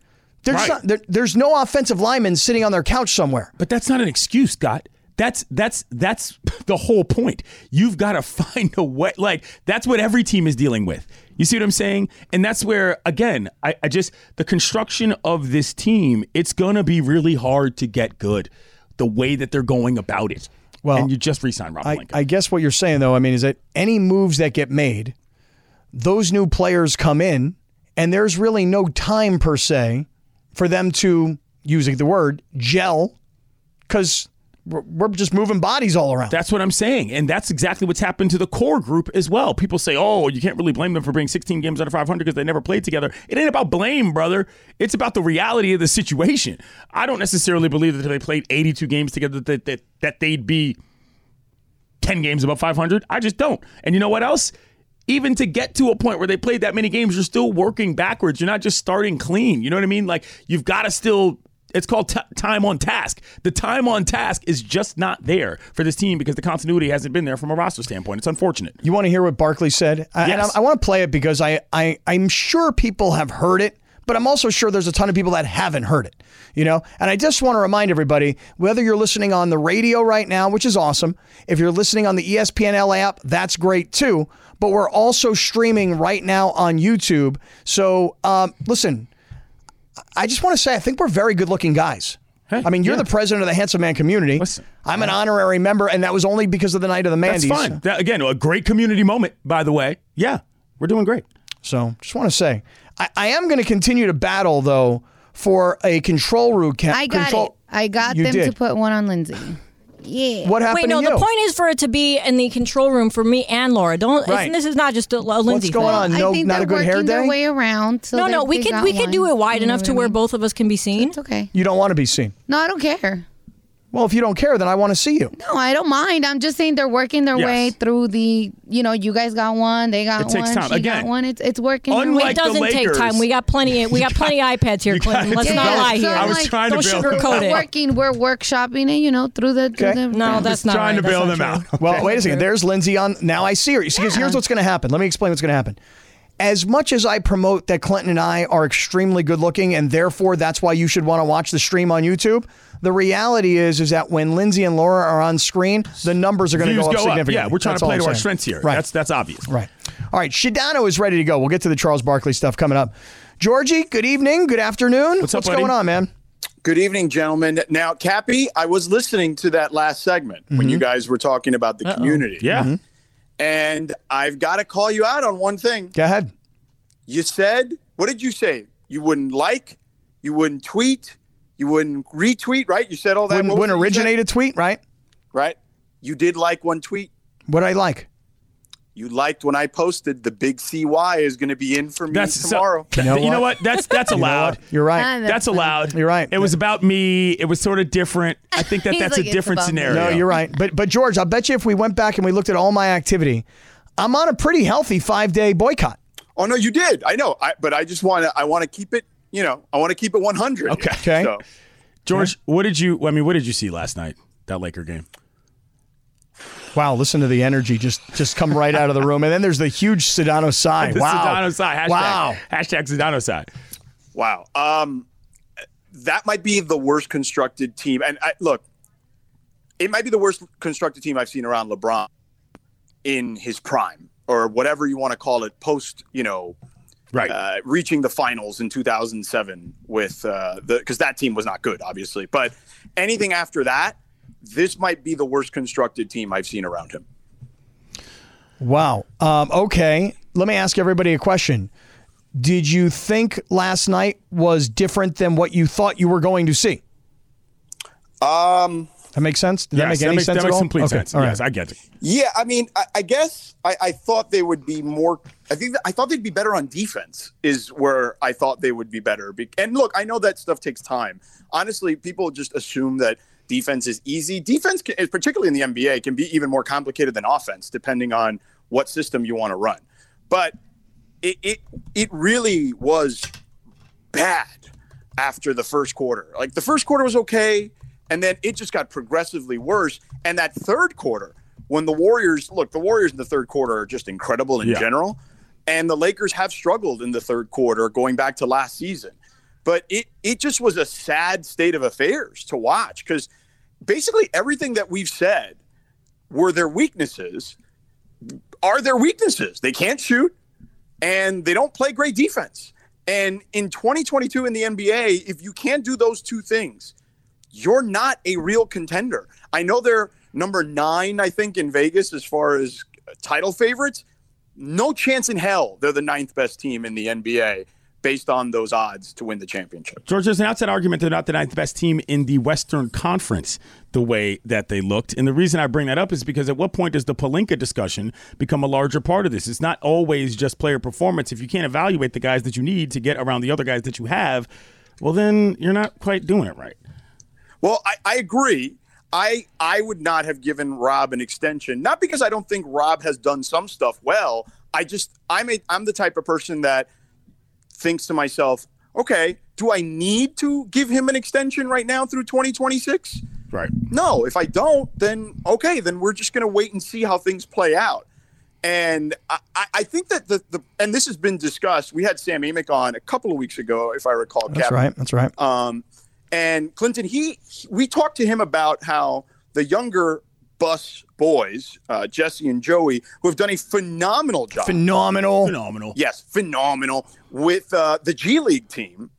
There's, Right. not, there, there's no offensive lineman sitting on their couch somewhere. But that's not an excuse, Scott. That's that's that's the whole point. You've got to find a way. Like that's what every team is dealing with. You see what I'm saying? And that's where again, I, I just the construction of this team. It's gonna be really hard to get good. The way that they're going about it. Well, and you just re-signed Rob I. I guess what you're saying, though, I mean, is that any moves that get made, those new players come in, and there's really no time per se for them to, using the word, gel, because we're, just moving bodies all around. That's what I'm saying. And that's exactly what's happened to the core group as well. People say, oh, you can't really blame them for being 16 games of 500 because they never played together. It ain't about blame, brother. It's about the reality of the situation. I don't necessarily believe that if they played 82 games together that, that, that they'd be 10 games above 500. I just don't. And you know what else? Even to get to a point where they played that many games, you're still working backwards. You're not just starting clean. You know what I mean? Like, you've got to still it's called t- time on task. The time on task is just not there for this team because the continuity hasn't been there from a roster standpoint. It's unfortunate. You want to hear what Barkley said? I, yes. I, I want to play it because I, I I'm sure people have heard it, but I'm also sure there's a ton of people that haven't heard it. You know, and I just want to remind everybody whether you're listening on the radio right now, which is awesome, if you're listening on the ESPN LA app, that's great too. But we're also streaming right now on YouTube. So um, listen. I just want to say, I think we're very good looking guys. Hey, I mean, you're yeah. the president of the Handsome Man community. Listen, I'm an honorary member, and that was only because of the night of the man. That's Mandy's. fine. That, again, a great community moment, by the way. Yeah, we're doing great. So just want to say, I, I am going to continue to battle, though, for a control room. Ca- I got control- it. I got You them did. to put one on Lindsay. Yeah. What happened Wait, no. to you? The point is for it to be in the control room for me and Laura. Don't. it's- Right. This is not just a, a Lindsay. going thing. on? No, I think not they're a good hair working their way around. So No, no. We they could got we could do it wide You enough what to I where mean? both of us can be seen. It's okay. You don't want to be seen. No, I don't care. Well, if you don't care, then I want to see you. No, I don't mind. I'm just saying they're working their Yes. way through the. You know, you guys got one. They got It takes one. time. She Again, got one. It's it's working. their unlike way. It doesn't the take Lakers. time. We got plenty. We got plenty of iPads here, You Clinton. it. Let's not lie so here. I was like, trying don't to bail. sugarcoat We're it. working. We're workshopping it. You know, through the. Through Okay. the No, that's not trying right. to bail That's them not out. true. Well, wait a second. There's Lindsay on. Now I see her. Because here's what's going to happen. Let me explain what's going to happen. As much as I promote that Clinton and I are extremely good looking, and therefore that's why you should want to watch the stream on YouTube. The reality is, is that when Lindsay and Laura are on screen, the numbers are going to Views go up go up. significantly. Yeah, we're trying That's to play to I'm our strengths here. Right. That's that's obvious. Right. All right. Sedano is ready to go. We'll get to the Charles Barkley stuff coming up. Georgie, good evening. Good afternoon. What's up, What's buddy? going on, man? Good evening, gentlemen. Now, Kappy, I was listening to that last segment when mm-hmm. you guys were talking about the community. Yeah. Mm-hmm. And I've got to call you out on one thing. Go ahead. You said, what did you say? You wouldn't like, you wouldn't tweet, you wouldn't retweet, right? You said all that. Wouldn't, wouldn't it you said? originate a tweet, right? Right? You did like one tweet. What I like. You liked when I posted the big CY is going to be in for me That's so- tomorrow. you know you know, what? what? That's that's You know allowed. You're right. Ah, That's allowed. You're right. It was about me. It was sort of different. I think that that's like, a different about me." scenario. No, you're right. But but George, I'll bet you if we went back and we looked at all my activity, I'm on a pretty healthy five day boycott. Oh no, you did. I know. I, but I just want to. I want to keep it. You know, I want to keep it 100. Okay. Okay. So, George, what did you? I mean, what did you see last night? That Laker game. Wow, listen to the energy just just come right out of the room. And then there's the huge Sedano sigh. The wow. Sedano side. Hashtag, Wow. Hashtag Sedano side. wow. Um, that might be the worst constructed team. And I, look, it might be the worst constructed team I've seen around LeBron in his prime or whatever you want to call it. Post, you know, Right. uh, reaching the finals in 2007 with uh, the because that team was not good, obviously. But anything after that, this might be the worst constructed team I've seen around him. Wow. Um, okay. Let me ask everybody a question. Did you think last night was different than what you thought you were going to see? Um, That makes sense? Did that make any makes, sense that at makes all? complete Okay, sense. all right. Yes, I get it. Yeah, I mean, I, I guess I, I thought they would be more. I think I thought they'd be better on defense. Is where I thought they would be better. Be- And look, I know that stuff takes time. Honestly, people just assume that defense is easy. Defense, can, particularly in the NBA, can be even more complicated than offense, depending on what system you want to run. But it it it really was bad after the first quarter. Like the first quarter was okay, and then it just got progressively worse. And that third quarter, when the Warriors look, the Warriors in the third quarter are just incredible in Yeah. general. And the Lakers have struggled in the third quarter going back to last season. But it it just was a sad state of affairs to watch because basically everything that we've said were their weaknesses are their weaknesses. They can't shoot and they don't play great defense. And in 2022 in the NBA, if you can't do those two things, you're not a real contender. I know they're number nine, I think, in Vegas as far as title favorites. No chance in hell they're the ninth best team in the NBA based on those odds to win the championship. George, there's an outside argument they're not the ninth best team in the Western Conference the way that they looked. And the reason I bring that up is because at what point does the Pelinka discussion become a larger part of this? It's not always just player performance. If you can't evaluate the guys that you need to get around the other guys that you have, well, then you're not quite doing it right. Well, I, I agree. I I would not have given Rob an extension, not because I don't think Rob has done some stuff well. I just I'm a I'm the type of person that thinks to myself, okay, do I need to give him an extension right now through 2026? Right. No, if I don't, then okay, then we're just going to wait and see how things play out. And I, I think that the, the and this has been discussed. We had Sam Amick on a couple of weeks ago, if I recall. That's right. That's right. Um, and Clinton, he we talked to him about how the younger Buss boys, uh, Jesse and Joey, who have done a phenomenal job. Phenomenal. Phenomenal. Yes, phenomenal with uh, the G League team.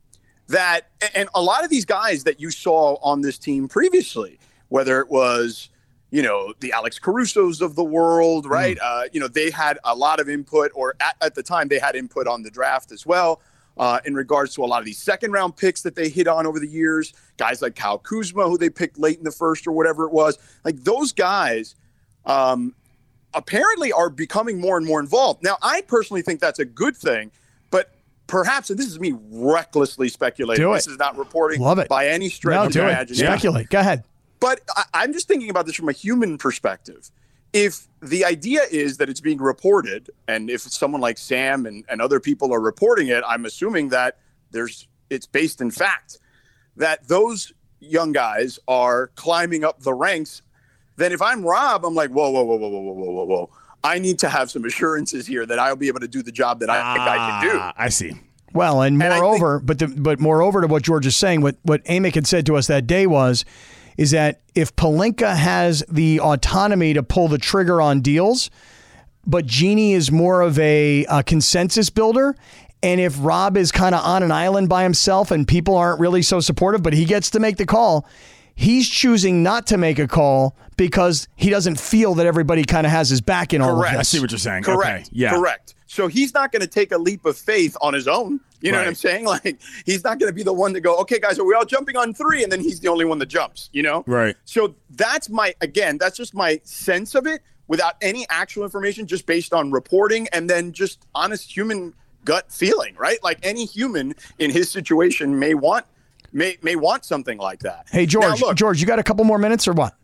That and a lot of these guys that you saw on this team previously, whether it was you know the Alex Caruso's of the world, right? Uh, you know they had a lot of input, or at, at the time they had input on the draft as well. Uh, in regards to a lot of these second round picks that they hit on over the years, guys like Kyle Kuzma, who they picked late in the first or whatever it was, like those guys um, apparently are becoming more and more involved. Now, I personally think that's a good thing, but perhaps, and this is me recklessly speculating, Do it. this is not reporting Love it. by any stretch No, of do the it. imagination. Speculate. Go ahead. But I, I'm just thinking about this from a human perspective. If the idea is that it's being reported, and if someone like Sam and, and other people are reporting it, I'm assuming that there's it's based in fact that those young guys are climbing up the ranks. Then if I'm Rob, I'm like, whoa, whoa, whoa, whoa, whoa, whoa, whoa, whoa, whoa. I need to have some assurances here that I'll be able to do the job that I think I can do. Ah, I see. Well, and And I moreover, but the, but moreover to what George is saying, what what Amick had said to us that day was, is that if Pelinka has the autonomy to pull the trigger on deals, but Jeanie is more of a, a consensus builder. And if Rob is kind of on an island by himself and people aren't really so supportive, but he gets to make the call, he's choosing not to make a call because he doesn't feel that everybody kind of has his back in all Correct. of I see what you're saying. Correct. Okay. Yeah. Correct. So he's not going to take a leap of faith on his own. You know what I'm saying? Like he's not going to be the one to go, okay, guys, are we all jumping on three? And then he's the only one that jumps, you know? Right. So that's my, again, that's just my sense of it without any actual information, just based on reporting and then just honest human gut feeling, right? Like any human in his situation may want, may, may want something like that. Hey, Now, George, look, George, you got a couple more minutes or what?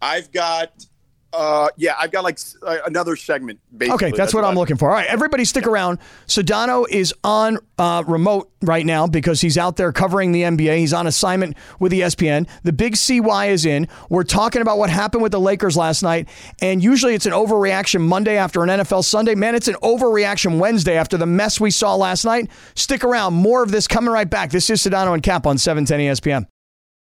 I've got, uh, yeah, I've got like uh, another segment. Basically. Okay, that's, what I'm looking for. All right, everybody stick around. Sedano is on uh, remote right now because he's out there covering the NBA. He's on assignment with ESPN. The big CY is in. We're talking about what happened with the Lakers last night. And usually it's an overreaction Monday after an NFL Sunday. Man, it's an overreaction Wednesday after the mess we saw last night. Stick around. More of this coming right back. This is Sedano and Kap on E 710 ESPN.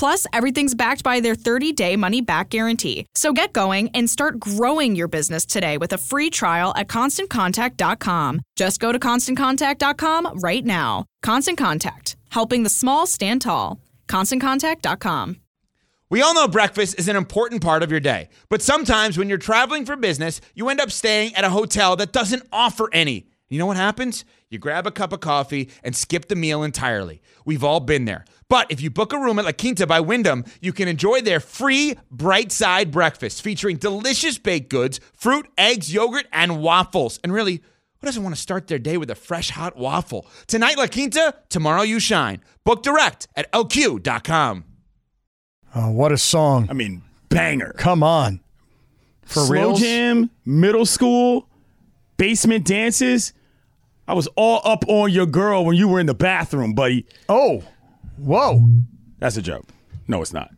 Plus, everything's backed by their 30 day money back guarantee. So get going and start growing your business today with a free trial at constantcontact.com. Just go to constantcontact.com right now. Constant Contact, helping the small stand tall. ConstantContact.com. We all know breakfast is an important part of your day, but sometimes when you're traveling for business, you end up staying at a hotel that doesn't offer any. You know what happens? You grab a cup of coffee and skip the meal entirely. We've all been there. But if you book a room at La Quinta by Wyndham, you can enjoy their free bright side breakfast featuring delicious baked goods, fruit, eggs, yogurt, and waffles. And really, who doesn't want to start their day with a fresh hot waffle? Tonight, La Quinta, tomorrow, you shine. Book direct at lq.com. Oh, what a song. I mean, banger. Come on. For slow reals? jam, middle school, basement dances. I was all up on your girl when you were in the bathroom, buddy. Oh, whoa. That's a joke. No, it's not.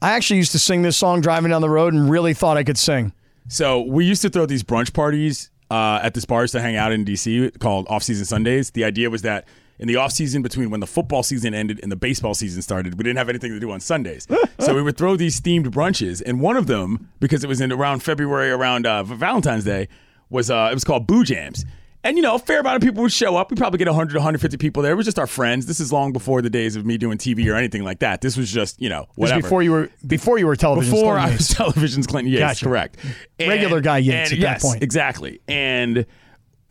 I actually used to sing this song driving down the road and really thought I could sing. So we used to throw these brunch parties uh, at this bars to hang out in DC called Off Season Sundays. The idea was that in the off season between when the football season ended and the baseball season started, we didn't have anything to do on Sundays. so we would throw these themed brunches, and one of them, because it was in around February, around uh, Valentine's Day, was uh, it was called Boo Jams. And you know, a fair amount of people would show up. We probably get 100, 150 people there. It was just our friends. This is long before the days of me doing TV or anything like that. This was just you know whatever. before you were before you were television. Before Clinton I was television's Clinton Yates, Gotcha. correct. Regular guy Yates and at that yes, point. Exactly. And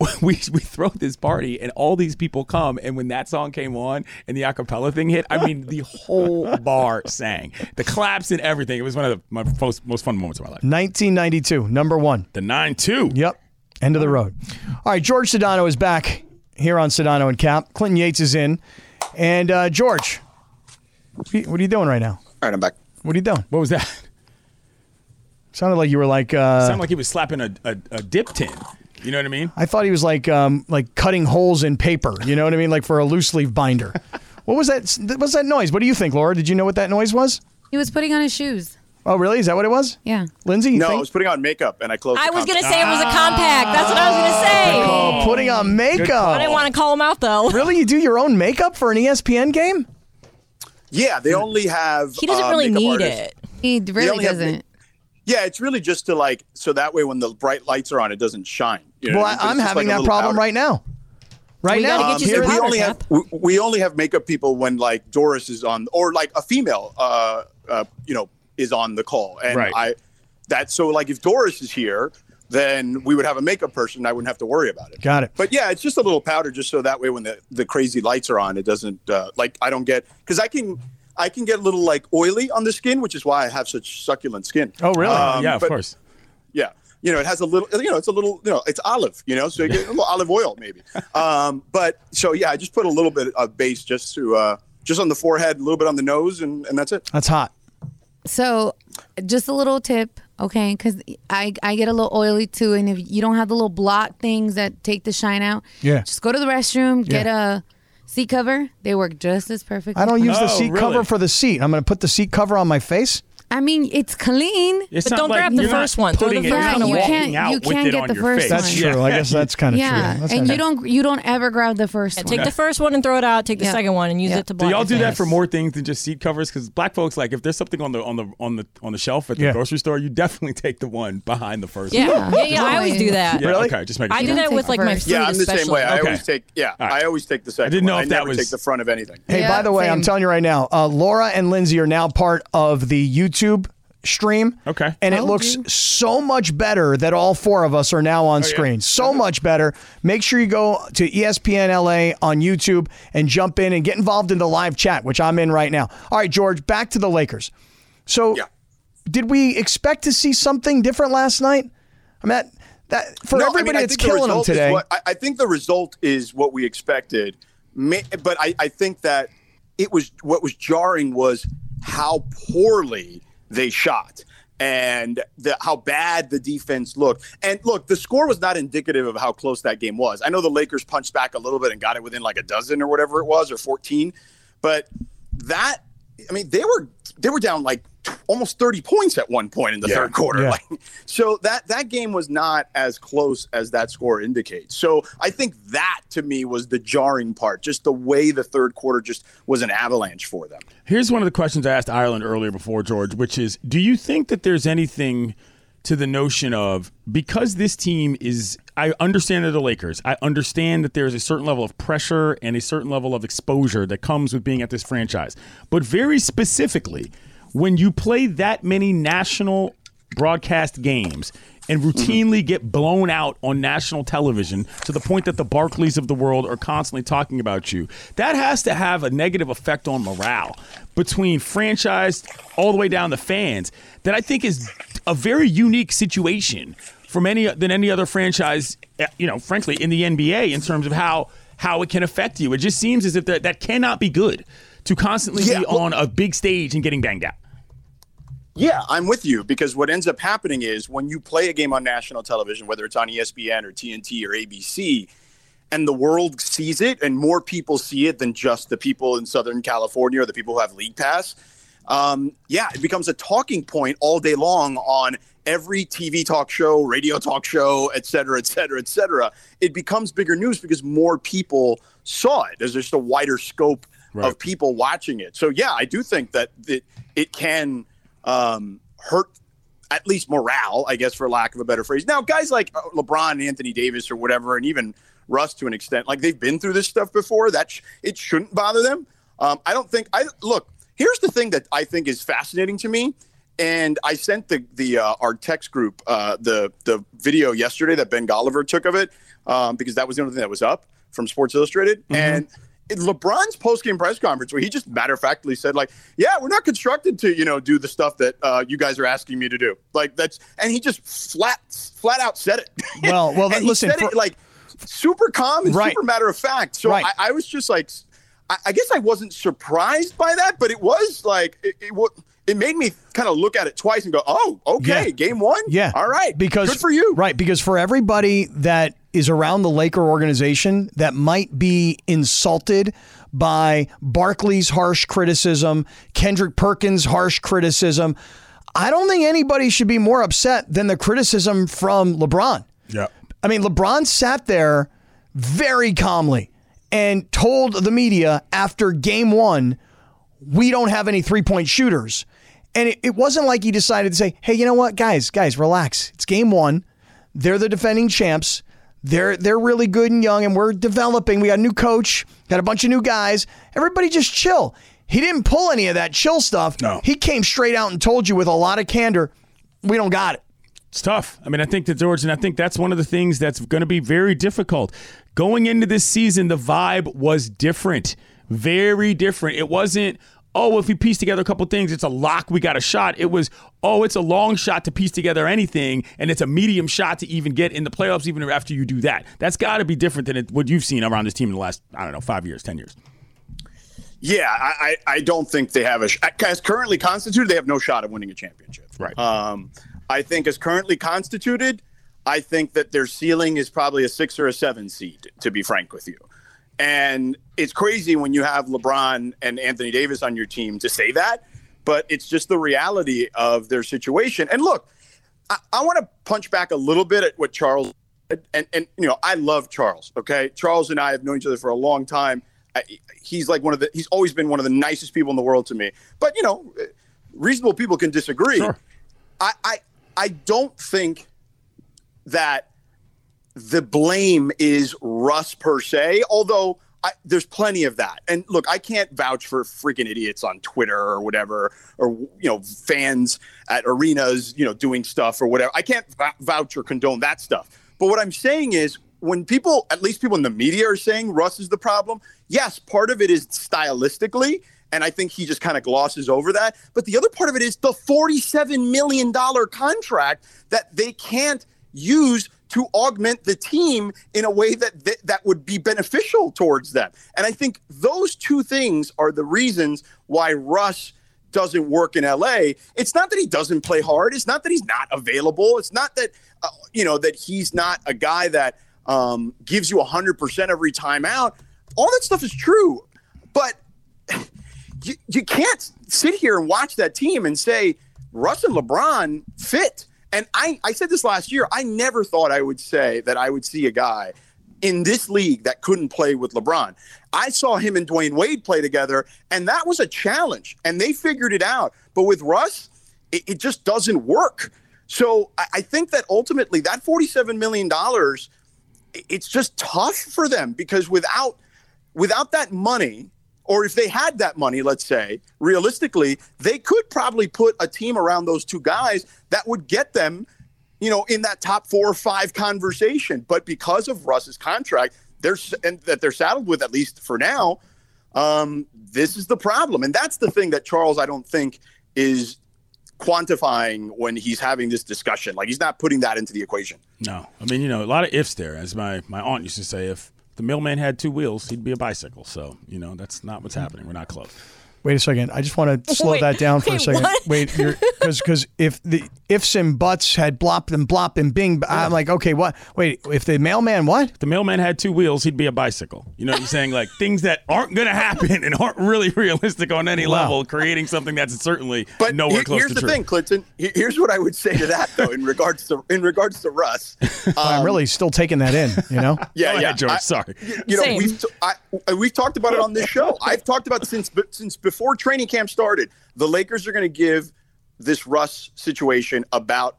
we we throw this party and all these people come and when that song came on and the acapella thing hit, I mean the whole bar sang. The claps and everything. It was one of the, my most most fun moments of my life. 1992, number one. The 9 2. Yep. End of the road. All right, George Sedano is back here on Sedano and Kap. Clinton Yates is in. And uh, George, what are you- what are you doing right now? All right, I'm back. What are you doing? What was that? Sounded like you were like. Uh, Sounded like he was slapping a, a, a dip tin. You know what I mean? I thought he was like um, like cutting holes in paper. You know what I mean? Like for a loose leaf binder. what was that? What was that noise? What do you think, Laura? Did you know what that noise was? He was putting on his shoes. Oh, really? Is that what it was? Yeah. Lindsay, you No, I think? was putting on makeup and I closed. It. I the was going to say it was a compact. That's what I was going to say. Oh, putting on makeup. I didn't want to call him out, though. Really? You do your own makeup for an ESPN game? Yeah, they only have. He doesn't uh, really makeup need artists. it. He They really only have doesn't. ma- Yeah, it's really just to like so that way when the bright lights are on, it doesn't shine. You know well, what I mean? But I'm it's just having like a that little problem powder. right now. Right We now, gotta get you here- some we powder, only have we, we only have makeup people when like Doris is on or like a female uh uh you know is on the call and Right. I that so like if Doris is here then we would have a makeup person I wouldn't have to worry about it. Got it. But yeah, it's just a little powder just so that way when the the crazy lights are on it doesn't uh, like I don't get cuz I can I can get a little like oily on the skin which is why I have such succulent skin. Oh, really? Um, yeah, of but- course. yeah. You know, it has a little, you know, it's a little, you know, it's olive, you know, so you get a little olive oil maybe. Um, but so, yeah, I just put a little bit of base just to, uh, just on the forehead, a little bit on the nose, and, and that's it. That's hot. So, just a little tip, okay? Because I, I get a little oily too, and if you don't have the little block things that take the shine out, Yeah. just go to the restroom, get Yeah. a seat cover. They work just as perfect. I don't use the Oh, seat really? cover for the seat. I'm going to put the seat cover on my face. I mean, it's clean. It's But don't like grab the you're not first one. Throw the putting it- first you're one away. You can't- you can't get the first face. That's one. true. I guess that's kind of yeah, true. That's and kinda- you don't you don't ever grab the first Yeah, one. take the first one and throw it out. Take the Yeah. second one and use Yeah. it to Do y'all do that for more things than just seat covers? Because black folks, like, if there's something on the on the on the on the shelf at the Yeah. grocery store, you definitely take the one behind the first. Yeah, one. yeah, yeah. I always do that. Yeah, Really? Okay, just making I sure. do don't that with like my first. food. Yeah, I'm the same way. I always take, yeah, All right. I always take the second I didn't know if that never was- take the front of anything. Hey, by the way, I'm telling you right now, uh, Laura and Lindsay are now part of the YouTube stream. Okay. And it Oh, looks so much better that all four of us are now on oh, screen. So much better. Make sure you go to ESPN LA on YouTube and jump in and get involved in the live chat, which I'm in right now. All right, George, back to the Lakers. So, Yeah. did we expect to see something different last night? I mean, that, that for No, I everybody mean, I that's think the killing them result is today. what- I, I think the result is what we expected. Ma- But I, I think that it was what was jarring was how poorly they shot and the, how bad the defense looked. And look, the score was not indicative of how close that game was. I know the Lakers punched back a little bit and got it within like a dozen or whatever it was, or 14. But that, I mean, they were they were down like almost 30 points at one point in the third quarter. Yeah. Like, so that that game was not as close as that score indicates. So I think that to me was the jarring part, just the way the third quarter just was an avalanche for them. Here's one of the questions I asked Ireland earlier before, George, which is Do you think that there's anything to the notion of because this team is, I understand they're the Lakers, I understand that there's a certain level of pressure and a certain level of exposure that comes with being at this franchise. But very specifically, when you play that many national broadcast games and routinely get blown out on national television to the point that the Barkleys of the world are constantly talking about you. That has to have a negative effect on morale between franchise all the way down to fans. That I think is a very unique situation from any than any other franchise. eh, You know, frankly, in the NBA in terms of how how it can affect you. It just seems as if that that cannot be good to constantly Yeah, be well- on a big stage and getting banged out. Yeah, I'm with you because what ends up happening is when you play a game on national television, whether it's on ESPN or TNT or ABC, and the world sees it and more people see it than just the people in Southern California or the people who have League Pass, um, yeah, it becomes a talking point all day long on every TV talk show, radio talk show, et cetera, et cetera, et cetera. It becomes bigger news because more people saw it. There's just a wider scope of people watching it. So yeah, I do think that it, it can um, hurt at least morale, I guess, for lack of a better phrase. Now, guys like uh, LeBron and Anthony Davis or whatever, and even Russ to an extent, like they've been through this stuff before. That sh- it shouldn't bother them. Um, I don't think. I look. Here's the thing that I think is fascinating to me, and I sent the the uh, our text group uh, the the video yesterday that Ben Golliver took of it um, because that was the only thing that was up from Sports Illustrated, and in LeBron's post-game press conference where he just matter of factly said like, "Yeah, we're not constructed to you know do the stuff that uh, you guys are asking me to do." Like that's and he just flat flat out said it. Well, well, he listen, for- it like super calm and Right. super matter of fact. So Right. I, I was just like, I, I guess I wasn't surprised by that, but it was like it it, it made me kind of look at it twice and go, "Oh, okay, Yeah. game one, Yeah. all right, Because good for you." Right. Because for everybody that is around the Laker organization that might be insulted by Barkley's harsh criticism, Kendrick Perkins' harsh criticism, I don't think anybody should be more upset than the criticism from LeBron. Yeah. I mean, LeBron sat there very calmly and told the media after game one, we don't have any three point shooters. And it, it wasn't like he decided to say, hey, you know what, guys, guys, relax. It's game one. They're the defending champs. They're they're really good and young, and we're developing. We got a new coach, got a bunch of new guys. Everybody just chill. He didn't pull any of that chill stuff. No. He came straight out and told you with a lot of candor, we don't got it. It's tough. I mean, I think that George, and I think that's one of the things that's going to be very difficult. Going into this season, the vibe was different, very different. It wasn't, oh, if we piece together a couple things, it's a lock, we got a shot. It was, oh, it's a long shot to piece together anything, and it's a medium shot to even get in the playoffs, even after you do that. That's got to be different than it, what you've seen around this team in the last, I don't know, five years, 10 years. Yeah, I, I I don't think they have a sh- as currently constituted. They have no shot of winning a championship. Right. Um, I think as currently constituted, I think that their ceiling is probably a six or a seven seed. To be frank with you, and it's crazy when you have LeBron and Anthony Davis on your team to say that, but it's just the reality of their situation. And look, I, I want to punch back a little bit at what Charles and and you know I love Charles. Okay, Charles and I have known each other for a long time. I, he's like one of the he's always been one of the nicest people in the world to me. But you know, reasonable people can disagree. I, I I don't think that the blame is Russ per se, although I, there's plenty of that. And look, I can't vouch for freaking idiots on Twitter or whatever, or you know, fans at arenas, you know, doing stuff or whatever. I can't vouch or condone that stuff. But what I'm saying is, when people, at least people in the media, are saying Russ is the problem, yes, part of it is stylistically. And I think he just kind of glosses over that. But the other part of it is the $47 million contract that they can't use to augment the team in a way that that, that would be beneficial towards them. And I think those two things are the reasons why Russ doesn't work in LA. It's not that he doesn't play hard. It's not that he's not available. It's not that uh, you know that he's not a guy that um, gives you 100% every time out. All that stuff is true. But you, you can't sit here and watch that team and say Russ and LeBron fit. And I, I said this last year. I never thought I would say that I would see a guy in this league that couldn't play with LeBron. I saw him and Dwyane Wade play together, and that was a challenge, and they figured it out. But with Russ, it, it just doesn't work. So I, I think that ultimately that $47 million, it's just tough for them because without without that money, or if they had that money, let's say, realistically, they could probably put a team around those two guys that would get them, you know, in that top four or five conversation. But because of Russ's contract, they're and that they're saddled with at least for now. Um, this is the problem, and that's the thing that Charles I don't think is quantifying when he's having this discussion. Like he's not putting that into the equation. No, I mean you know a lot of ifs there. As my my aunt used to say, if the mailman had two wheels, he'd be a bicycle. So you know that's not what's mm-hmm. happening. We're not close. Wait a second. I just want to slow Wait, that down for a second. what? Wait, because because if the ifs and buts had blop and blop and bing, I'm like, okay, what? Wait, if the mailman what? If the mailman had two wheels, he'd be a bicycle. You know what I'm saying? Like things that aren't going to happen and aren't really realistic on any Wow. level, creating something that's certainly But nowhere here- close here's to the true. thing, Clinton. Here's what I would say to that, though, in regards to in regards to Russ. I'm Um, really still taking that in. You know? Yeah, Go yeah. ahead, George. I- Sorry. You know, Same. we've t- I, we've talked about it on this show. I've talked about since since before training camp started. The Lakers are going to give this Russ situation about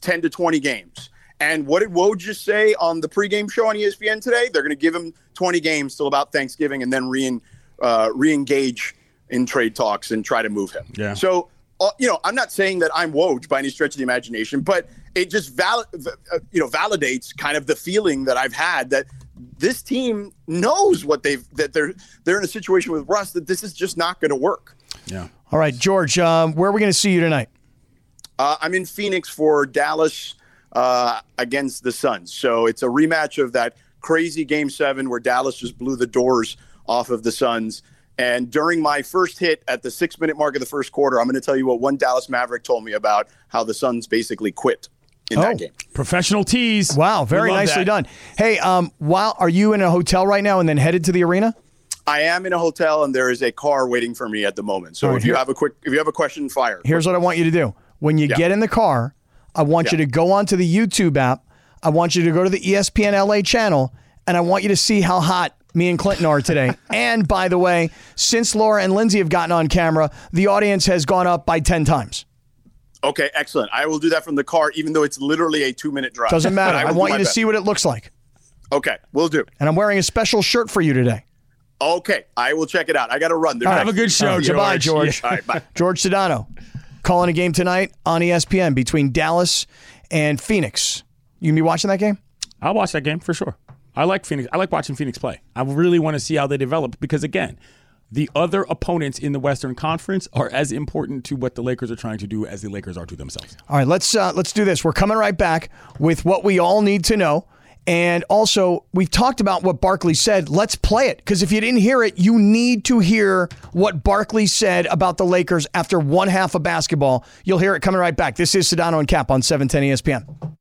ten to twenty games. And what did Woj just say on the pregame show on ESPN today? They're going to give him twenty games till about Thanksgiving, and then re uh, re-engage in trade talks and try to move him. Yeah. So uh, you know, I'm not saying that I'm Woj by any stretch of the imagination, but it just val- uh, you know validates kind of the feeling that I've had that this team knows what they've that they're they're in a situation with Russ that this is just not going to work. Yeah. All right, George. Um, where are we going to see you tonight? Uh, I'm in Phoenix for Dallas uh, against the Suns, so it's a rematch of that crazy Game Seven where Dallas just blew the doors off of the Suns. And during my first hit at the six minute mark of the first quarter, I'm going to tell you what one Dallas Maverick told me about how the Suns basically quit in Oh. that game. Professional tease. Wow, very nicely that. done. Hey, um, while are you in a hotel right now and then headed to the arena? I am in a hotel and there is a car waiting for me at the moment. So All right, if you here- have a quick, if you have a question, fire. Here's what I want you to do. When you Yeah. get in the car, I want you to go onto the YouTube app. I want you to go to the ESPN LA channel, and I want you to see how hot me and Clinton are today. and by the way, since Laura and Lindsay have gotten on camera, the audience has gone up by 10 times. Okay, excellent. I will do that from the car, even though it's literally a two minute drive. Doesn't matter. But I, want you to best. see what it looks like. Okay, we'll do. And I'm wearing a special shirt for you today. Okay, I will check it out. I got to run. There's All right. Have a good show, All right, George. Goodbye, George. All right, bye. George Sedano calling a game tonight on ESPN between Dallas and Phoenix. You gonna be watching that game? I'll watch that game for sure. I like Phoenix. I like watching Phoenix play. I really want to see how they develop because again, the other opponents in the Western Conference are as important to what the Lakers are trying to do as the Lakers are to themselves. All right, let's uh, let's do this. We're coming right back with what we all need to know, and also we've talked about what Barkley said. Let's play it because if you didn't hear it, you need to hear what Barkley said about the Lakers after one half of basketball. You'll hear it coming right back. This is Sedano and Kap on E 710 ESPN.